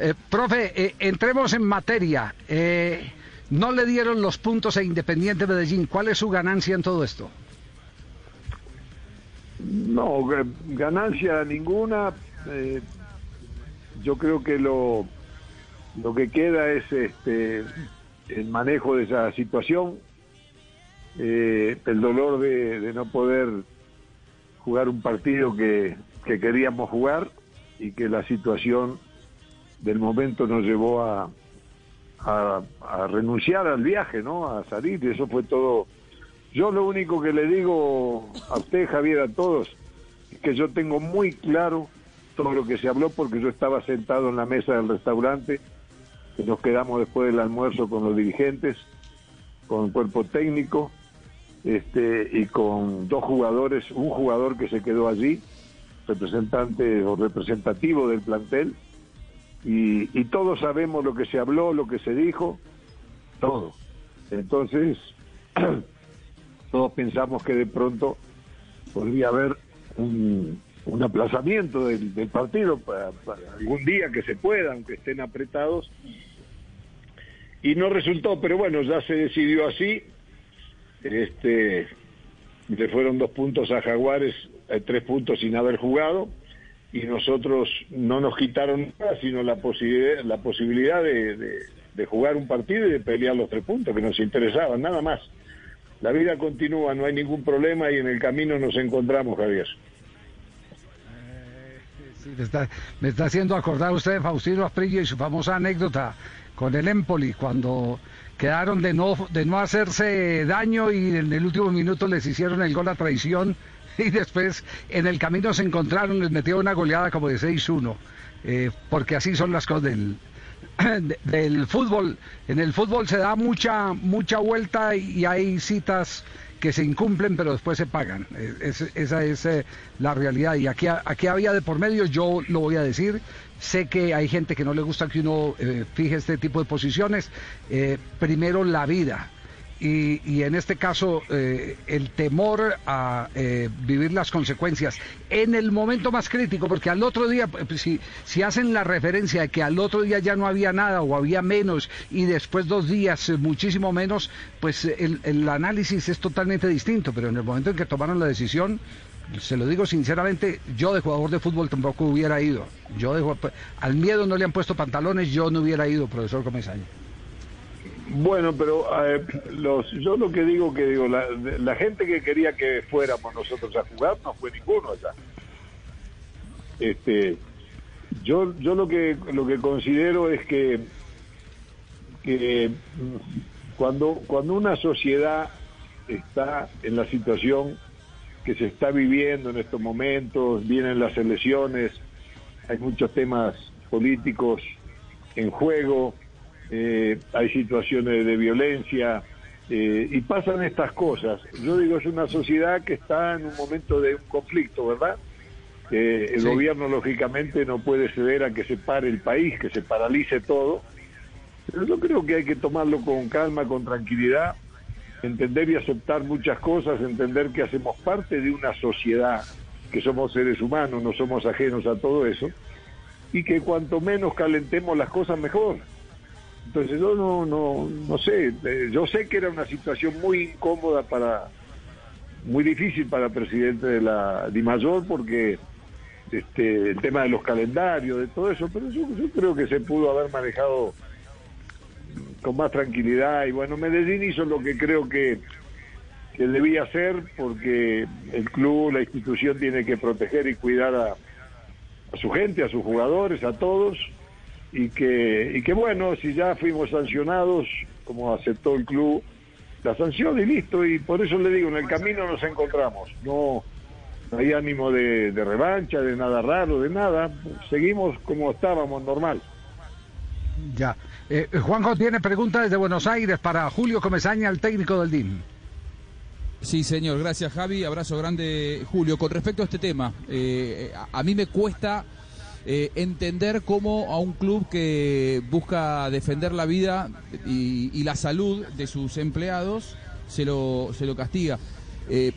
Eh, profe, eh, entremos en materia. Eh, no le dieron los puntos a Independiente Medellín. ¿Cuál es su ganancia en todo esto? No, ganancia ninguna. yo creo que lo, lo que queda es este el manejo de esa situación, el dolor de, no poder jugar un partido que, que queríamos jugar y que la situación del momento nos llevó a, a, renunciar al viaje, ¿no? A salir, y eso fue todo. Yo lo único que le digo a usted, Javier, a todos, es que yo tengo muy claro todo lo que se habló porque yo estaba sentado en la mesa del restaurante, que nos quedamos después del almuerzo con los dirigentes, con el cuerpo técnico, este, y con dos jugadores, un jugador que se quedó allí, representante o representativo del plantel, y, todos sabemos lo que se habló, lo que se dijo, todo. Entonces, todos pensamos que de pronto podría haber un, aplazamiento del, partido para, algún día que se pueda, aunque estén apretados. Y no resultó, pero bueno, ya se decidió así. Este, le fueron dos puntos a Jaguares, eh, tres puntos sin haber jugado y nosotros no nos quitaron nada, sino la posibilidad, la posibilidad de, jugar un partido y de pelear los tres puntos que nos interesaban, nada más. La vida continúa, no hay ningún problema y en el camino nos encontramos, Javier. Eh, me, está, haciendo acordar usted Faustino Asprillo y su famosa anécdota con el Empoli, cuando quedaron de no, de no hacerse daño y en el último minuto les hicieron el gol a traición y después en el camino se encontraron, les metió una goleada como de 6-1, eh, porque así son las cosas del, del fútbol. En el fútbol se da mucha, mucha vuelta y hay citas que se incumplen pero después se pagan. Eh, esa es eh, la realidad. Y aquí, aquí había de por medio, yo lo voy a decir, sé que hay gente que no le gusta que uno fije este tipo de posiciones. primero la vida y, en este caso eh, el temor a eh, vivir las consecuencias en el momento más crítico, porque al otro día, pues, si, hacen la referencia de que al otro día ya no había nada o había menos y después dos días eh, muchísimo menos, pues el, el análisis es totalmente distinto, pero en el momento en que tomaron la decisión, se lo digo sinceramente, yo de jugador de fútbol tampoco hubiera ido. Yo de, al miedo no le han puesto pantalones, yo no hubiera ido, profesor Comesaña. Bueno, pero eh, los, yo lo que digo que digo la, la, gente que quería que fuéramos nosotros a jugar no fue ninguno allá. Este, yo yo lo que lo que considero es que que mm, cuando cuando una sociedad está en la situación que se está viviendo en estos momentos, vienen las elecciones, hay muchos temas políticos en juego, eh, hay situaciones de violencia eh, y pasan estas cosas. Yo digo, es una sociedad que está en un momento de un conflicto, ¿verdad? el gobierno lógicamente no puede ceder a que se pare el país, que se paralice todo, pero yo creo que hay que tomarlo con calma, con tranquilidad, entender y aceptar muchas cosas, entender que hacemos parte de una sociedad, que somos seres humanos, no somos ajenos a todo eso, y que cuanto menos calentemos las cosas mejor. Entonces yo no, no, no sé, eh, yo sé que era una situación muy incómoda para, muy difícil para el presidente de la DIMAYOR porque este, el tema de los calendarios, de todo eso, pero yo, creo que se pudo haber manejado con más tranquilidad y bueno, Medellín hizo lo que creo que, que debía hacer porque el club, la institución tiene que proteger y cuidar a su gente, a sus jugadores, a todos y que, y que bueno, si ya fuimos sancionados, como aceptó el club, la sanción y listo, y por eso le digo, en el camino nos encontramos, no, hay ánimo de, revancha, de nada raro, de nada, seguimos como estábamos, normal. Ya. Eh, Juanjo tiene preguntas desde Buenos Aires para Julio Comesaña, el técnico del DIN. Sí, señor, gracias Javi, abrazo grande Julio. Con respecto a este tema, eh, a mí me cuesta eh, entender cómo a un club que busca defender la vida y, la salud de sus empleados se lo, se lo castiga. eh,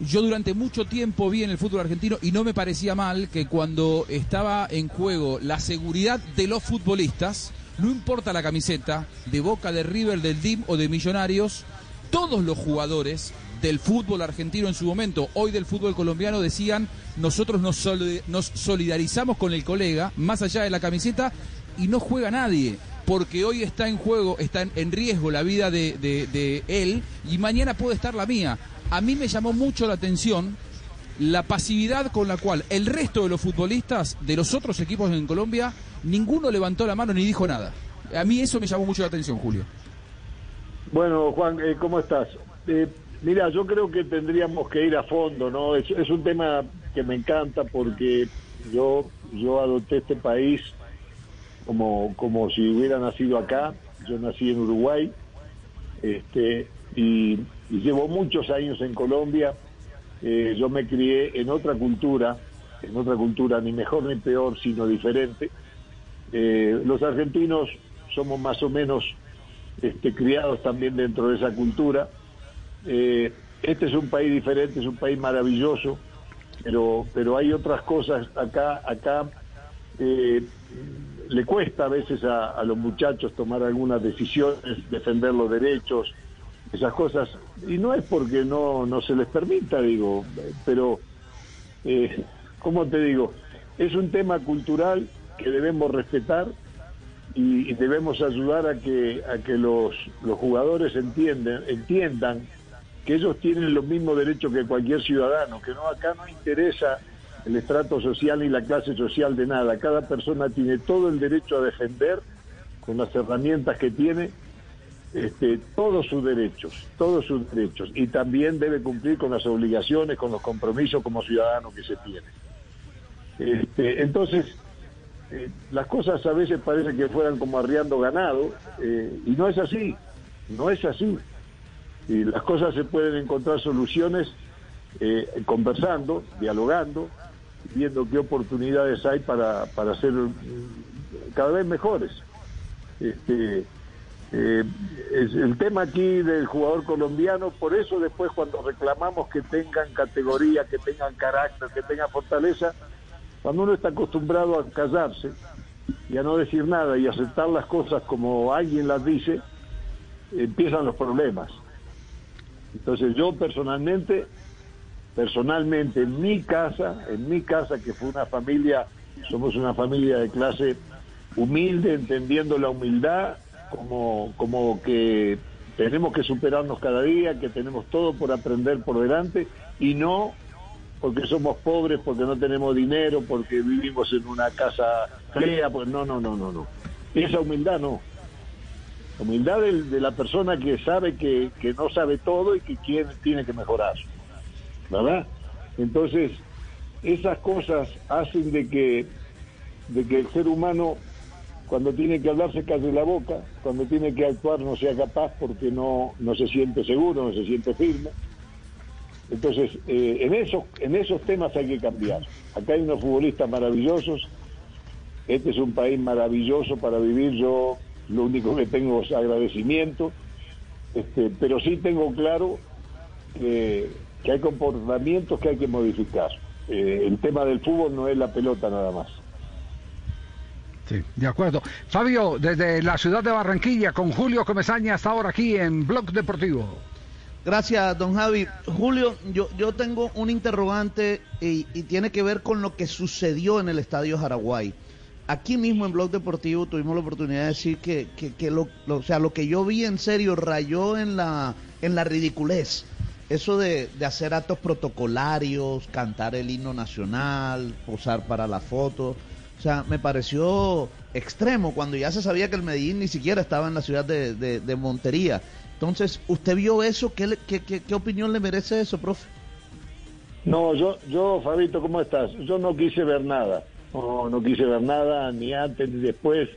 yo durante mucho tiempo vi en el fútbol argentino y no me parecía mal que cuando estaba en juego la seguridad de los futbolistas, no importa la camiseta, de Boca, de River, del DIM o de Millonarios, todos los jugadores del fútbol argentino en su momento, hoy del fútbol colombiano, decían, nosotros nos, solidarizamos con el colega, más allá de la camiseta, y no juega nadie porque hoy está en juego, está en, riesgo la vida de, él y mañana puede estar la mía. A mí me llamó mucho la atención la pasividad con la cual el resto de los futbolistas de los otros equipos en Colombia, ninguno levantó la mano ni dijo nada. A mí eso me llamó mucho la atención, Julio. Bueno, Juan, eh, ¿cómo estás? Eh, mira, yo creo que tendríamos que ir a fondo, ¿no? Es, un tema que me encanta porque yo, yo adopté este país como, como si hubiera nacido acá. Yo nací en Uruguay este, y, llevo muchos años en Colombia. Eh, yo me crié en otra cultura, en otra cultura ni mejor ni peor, sino diferente. Eh, los argentinos somos más o menos este, criados también dentro de esa cultura. Eh, este es un país diferente, es un país maravilloso, pero, pero hay otras cosas acá, acá le cuesta a veces a, los muchachos tomar algunas decisiones, defender los derechos, esas cosas, y no es porque no, no se les permita, digo, pero, eh, ¿cómo te digo? Es un tema cultural que debemos respetar y, debemos ayudar a que, a que los, los jugadores entiendan, entiendan que ellos tienen los mismos derechos que cualquier ciudadano, que no acá no interesa el estrato social y la clase social de nada. Cada persona tiene todo el derecho a defender con las herramientas que tiene este, todos sus derechos, todos sus derechos, y también debe cumplir con las obligaciones, con los compromisos como ciudadano que se tiene. Este, entonces, eh, las cosas a veces parecen que fueran como arriando ganado, eh, y no es así, no es así. Y las cosas se pueden encontrar soluciones eh, conversando, dialogando, viendo qué oportunidades hay para, para ser cada vez mejores. Este, eh, es el tema aquí del jugador colombiano, por eso después cuando reclamamos que tengan categoría, que tengan carácter, que tengan fortaleza, cuando uno está acostumbrado a callarse y a no decir nada y aceptar las cosas como alguien las dice, empiezan los problemas. Entonces yo personalmente personalmente en mi casa, en mi casa que fue una familia, somos una familia de clase humilde, entendiendo la humildad como, como que tenemos que superarnos cada día, que tenemos todo por aprender por delante y no porque somos pobres, porque no tenemos dinero, porque vivimos en una casa fea, pues no, no, no, no, no. Esa humildad no. La humildad de, la persona que sabe que, que no sabe todo y que quiere, tiene que mejorar. ¿verdad? Entonces, esas cosas hacen de que, de que el ser humano, cuando tiene que hablar, se calle la boca, cuando tiene que actuar, no sea capaz porque no, no se siente seguro, no se siente firme. Entonces, eh, en, esos, en esos temas hay que cambiar. Acá hay unos futbolistas maravillosos. Este es un país maravilloso para vivir. Yo lo único que tengo es agradecimiento. Este, pero sí tengo claro que que hay comportamientos que hay que modificar. Eh, el tema del fútbol no es la pelota nada más. Sí, de acuerdo. Fabio, desde la ciudad de Barranquilla, con Julio Comesaña, hasta ahora aquí en Blog Deportivo. Gracias, don Javi. Julio, yo, yo tengo un interrogante y, tiene que ver con lo que sucedió en el Estadio Jaraguay. Aquí mismo en Blog Deportivo tuvimos la oportunidad de decir que, que, lo, o sea, lo que yo vi en serio rayó en la, en la ridiculez eso de, hacer actos protocolarios, cantar el himno nacional, posar para la foto, o sea, me pareció extremo cuando ya se sabía que el Medellín ni siquiera estaba en la ciudad de, Montería. Entonces, ¿usted vio eso? ¿Qué, qué, opinión le merece eso, profe? No, yo, yo, Fabito, ¿cómo estás? Yo no quise ver nada. No, no quise ver nada, ni antes ni después.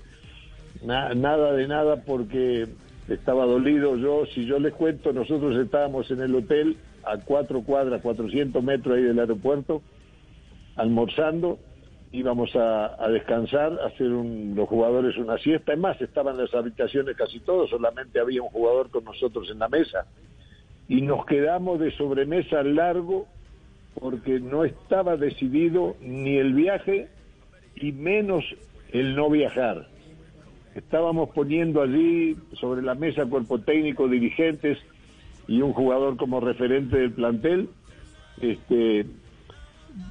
nada de nada, porque estaba dolido yo, si yo les cuento, nosotros estábamos en el hotel a cuatro cuadras, 400 metros ahí del aeropuerto, almorzando, íbamos a, descansar, a hacer los jugadores una siesta, es más, estaban las habitaciones casi todos, solamente había un jugador con nosotros en la mesa. y nos quedamos de sobremesa largo porque no estaba decidido ni el viaje y menos el no viajar. Estábamos poniendo allí sobre la mesa cuerpo técnico, dirigentes y un jugador como referente del plantel, este,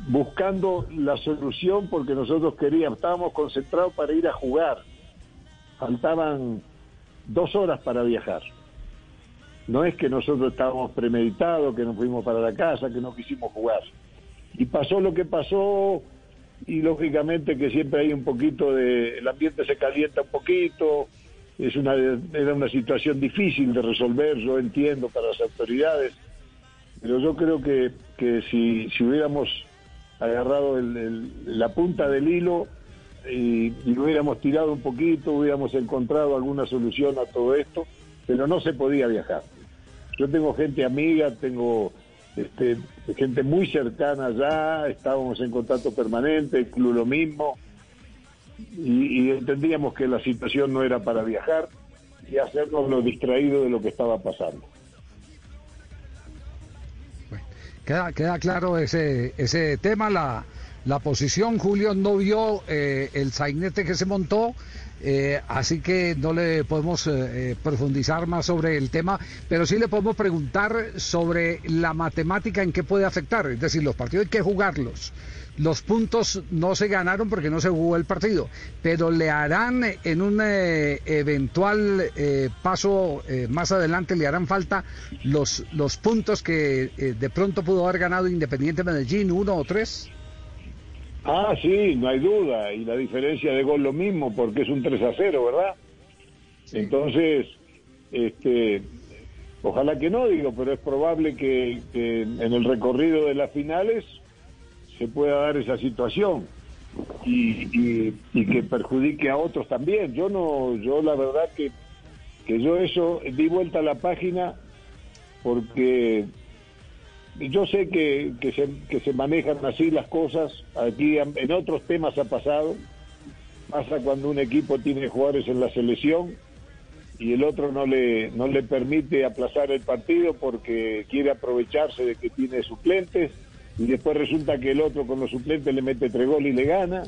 buscando la solución porque nosotros queríamos, estábamos concentrados para ir a jugar. Faltaban dos horas para viajar. No es que nosotros estábamos premeditados, que nos fuimos para la casa, que no quisimos jugar. Y pasó lo que pasó y lógicamente que siempre hay un poquito de... el ambiente se calienta un poquito, es una, era una situación difícil de resolver, yo entiendo, para las autoridades, pero yo creo que, que si, si hubiéramos agarrado la punta del hilo y, y lo hubiéramos tirado un poquito, hubiéramos encontrado alguna solución a todo esto, pero no se podía viajar. Yo tengo gente amiga, tengo este, gente muy cercana allá, estábamos en contacto permanente, el club lo mismo, y, entendíamos que la situación no era para viajar y hacernos lo distraído de lo que estaba pasando. queda, queda claro ese, ese tema, la, la posición. Julio no vio eh, el sainete que se montó. Eh, así que no le podemos eh, profundizar más sobre el tema, pero sí le podemos preguntar sobre la matemática en qué puede afectar. Es decir, los partidos hay que jugarlos los puntos no se ganaron porque no se jugó el partido, pero le harán en un eventual paso más adelante, le harán falta los, los puntos que de pronto pudo haber ganado Independiente Medellín, uno o tres. Ah, sí, no hay duda, y la diferencia de gol lo mismo, porque es un 3 a 0, ¿verdad? Entonces, este, ojalá que no, digo, pero es probable que, que en el recorrido de las finales se pueda dar esa situación y, que perjudique a otros también. Yo no, yo la verdad que, que yo eso di vuelta a la página porque yo sé que, que, se, que se manejan así las cosas, aquí en otros temas ha pasado, pasa cuando un equipo tiene jugadores en la selección y el otro no le, no le permite aplazar el partido porque quiere aprovecharse de que tiene suplentes y después resulta que el otro con los suplentes le mete tres goles y le gana.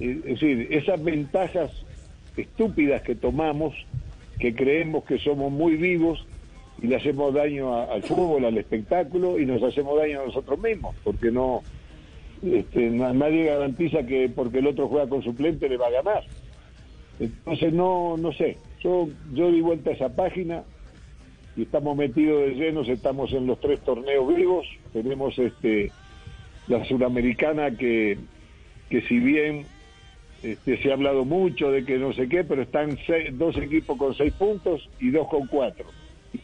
Es decir, esas ventajas estúpidas que tomamos, que creemos que somos muy vivos y le hacemos daño al fútbol, al espectáculo y nos hacemos daño a nosotros mismos, porque no este, nadie garantiza que porque el otro juega con suplente le va a ganar. Entonces no no sé, yo yo di vuelta a esa página, y estamos metidos de llenos, estamos en los tres torneos vivos, tenemos este la suramericana que, que si bien este, se ha hablado mucho de que no sé qué, pero están dos equipos con seis puntos y dos con cuatro.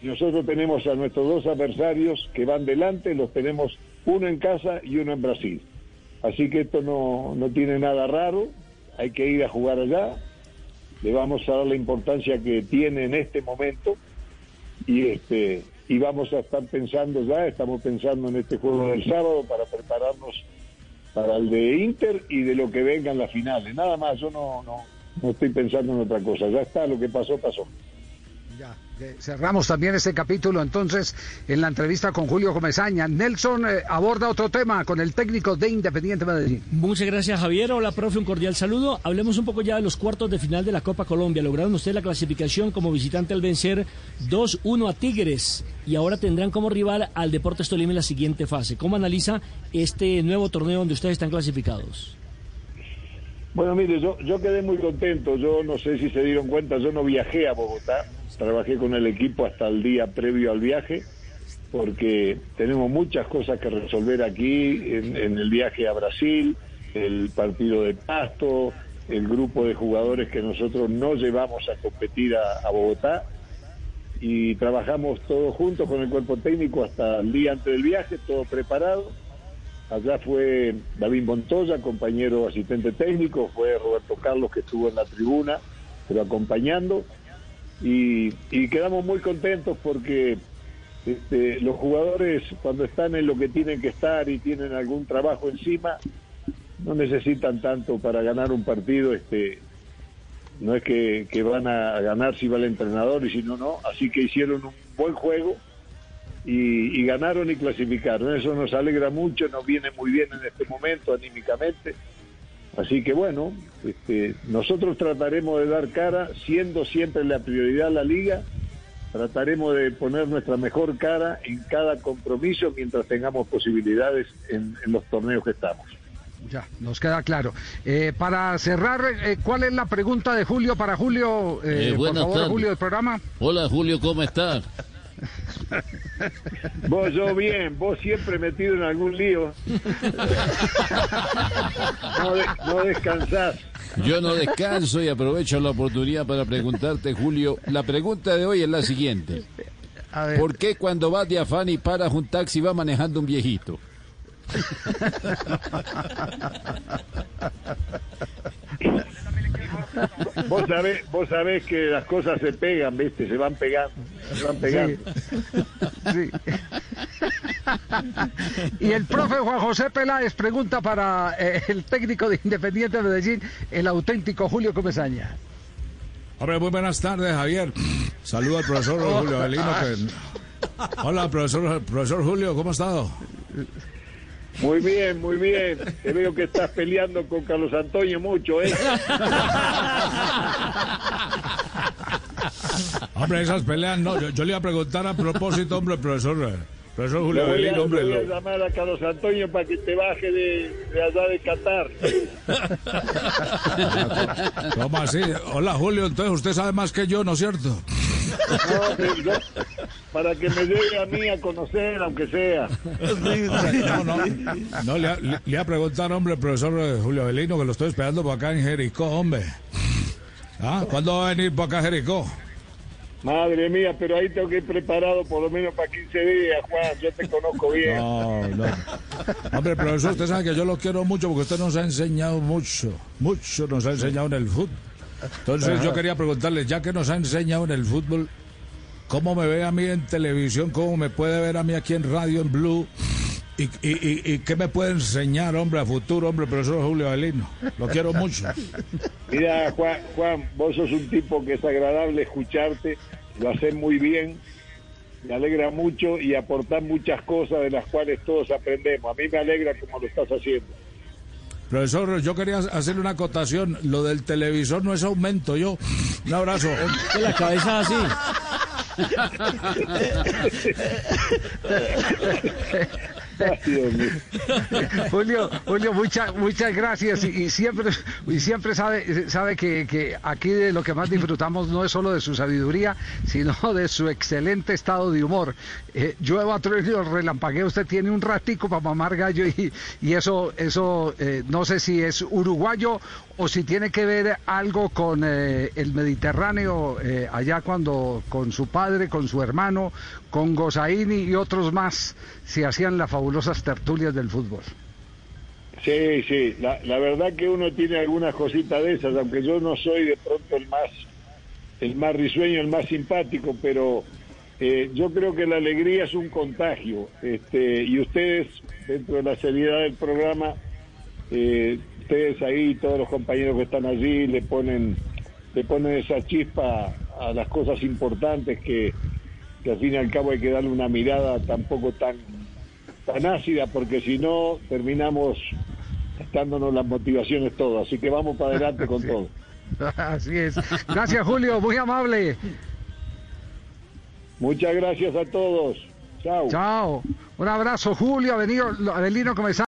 Nosotros tenemos a nuestros dos adversarios que van delante, los tenemos uno en casa y uno en Brasil. Así que esto no, no tiene nada raro, hay que ir a jugar allá, le vamos a dar la importancia que tiene en este momento y este y vamos a estar pensando ya, estamos pensando en este juego del sábado para prepararnos para el de Inter y de lo que venga en las finales. Nada más, yo no, no, no estoy pensando en otra cosa. Ya está, lo que pasó, pasó. Ya, cerramos también este capítulo entonces en la entrevista con Julio Comesaña. Nelson eh, aborda otro tema con el técnico de Independiente Medellín. Muchas gracias Javier. Hola profe, un cordial saludo. Hablemos un poco ya de los cuartos de final de la Copa Colombia. Lograron ustedes la clasificación como visitante al vencer 2-1 a Tigres y ahora tendrán como rival al Deportes Tolima en la siguiente fase. ¿Cómo analiza este nuevo torneo donde ustedes están clasificados? Bueno, mire, yo, yo quedé muy contento. Yo no sé si se dieron cuenta, yo no viajé a Bogotá trabajé con el equipo hasta el día previo al viaje, porque tenemos muchas cosas que resolver aquí en, el viaje a Brasil, el partido de Pasto, el grupo de jugadores que nosotros no llevamos a competir a, Bogotá y trabajamos todos juntos con el cuerpo técnico hasta el día antes del viaje, todo preparado. Allá fue David Montoya, compañero asistente técnico, fue Roberto Carlos que estuvo en la tribuna, pero acompañando y, quedamos muy contentos porque este, los jugadores cuando están en lo que tienen que estar y tienen algún trabajo encima, no necesitan tanto para ganar un partido, este, no es que, van a ganar si va el entrenador y si no, no, así que hicieron un buen juego y, y ganaron y clasificaron. Eso nos alegra mucho, nos viene muy bien en este momento anímicamente. Así que bueno, este, nosotros trataremos de dar cara, siendo siempre la prioridad la liga, trataremos de poner nuestra mejor cara en cada compromiso mientras tengamos posibilidades en, en los torneos que estamos. Ya, nos queda claro. Eh, para cerrar, eh, ¿cuál es la pregunta de Julio para Julio? Eh, Eh, por favor, tardes. Julio del programa. Hola Julio, ¿cómo estás? Vos, yo bien, vos siempre metido en algún lío. No, de- no descansás. Yo no descanso y aprovecho la oportunidad para preguntarte, Julio. La pregunta de hoy es la siguiente. A ver, ¿Por qué cuando vas de afán y paras un taxi va manejando un viejito? Vos sabés, vos sabés que las cosas se pegan, ¿viste? Se van pegando, se van pegando. sí. y el profe Juan José Peláez pregunta para eh, el técnico de Independiente de Medellín, el auténtico Julio Comesaña. Hombre, muy buenas tardes, Javier. Saludo al profesor Julio Avelino. que- Hola, profesor, profesor Julio, ¿cómo ha estado? Muy bien, muy bien. Te veo que estás peleando con Carlos Antonio mucho, ¿eh? Hombre, esas peleas no. Yo, yo le iba a preguntar a propósito, hombre, profesor, eh, profesor Julio voy, a, hombre. voy a llamar a Carlos Antonio para que te baje de, de allá de Qatar. ¿Cómo así? Hola, Julio, entonces usted sabe más que yo, ¿no es cierto? No, pero yo- para que me llegue a mí a conocer, aunque sea. No, no. No, le, le- le a preguntar, hombre, profesor eh, Julio Avelino, que lo estoy esperando por acá en Jericó, hombre. ¿Ah? ¿Cuándo va a venir por acá a Jericó? Madre mía, pero ahí tengo que ir preparado por lo menos para 15 días, Juan. Yo te conozco bien. No, no. Hombre, profesor, usted sabe que yo lo quiero mucho porque usted nos ha enseñado mucho, mucho nos ha enseñado en el fútbol. Entonces yo quería preguntarle, ya que nos ha enseñado en el fútbol, ¿cómo me ve a mí en televisión? ¿Cómo me puede ver a mí aquí en radio, en Blue? ¿Y, y, y, y qué me puede enseñar, hombre, a futuro, hombre, profesor Julio Avelino? Lo quiero mucho. Mira, Juan, Juan, vos sos un tipo que es agradable escucharte, lo haces muy bien, me alegra mucho y aportar muchas cosas de las cuales todos aprendemos. A mí me alegra como lo estás haciendo. Profesor, yo quería hacerle una acotación. Lo del televisor no es aumento, yo. Un abrazo. Que la cabeza así. Julio, Julio, muchas muchas gracias y, y siempre y siempre sabe sabe que, que aquí de lo que más disfrutamos no es solo de su sabiduría, sino de su excelente estado de humor. Eh, llueva, trueno, relampagueo, usted tiene un ratico para mamar gallo y, y eso eso eh, no sé si es uruguayo o si tiene que ver algo con eh, el Mediterráneo eh, allá cuando con su padre, con su hermano, con Gozaini y otros más se hacían las fabulosas tertulias del fútbol. Sí, sí, la, verdad que uno tiene algunas cositas de esas, aunque yo no soy de pronto el más, el más risueño, el más simpático, pero eh, yo creo que la alegría es un contagio, este, y ustedes, dentro de la seriedad del programa, eh, ustedes ahí, todos los compañeros que están allí, le ponen, le ponen esa chispa a las cosas importantes que, que al fin y al cabo hay que darle una mirada tampoco tan tan ácida porque si no terminamos gastándonos las motivaciones todas. Así que vamos para adelante con todo. Así es. Gracias, Julio, muy amable. Muchas gracias a todos. Chao. Chao. Un abrazo, Julio Avelino, Avelino Comenzar.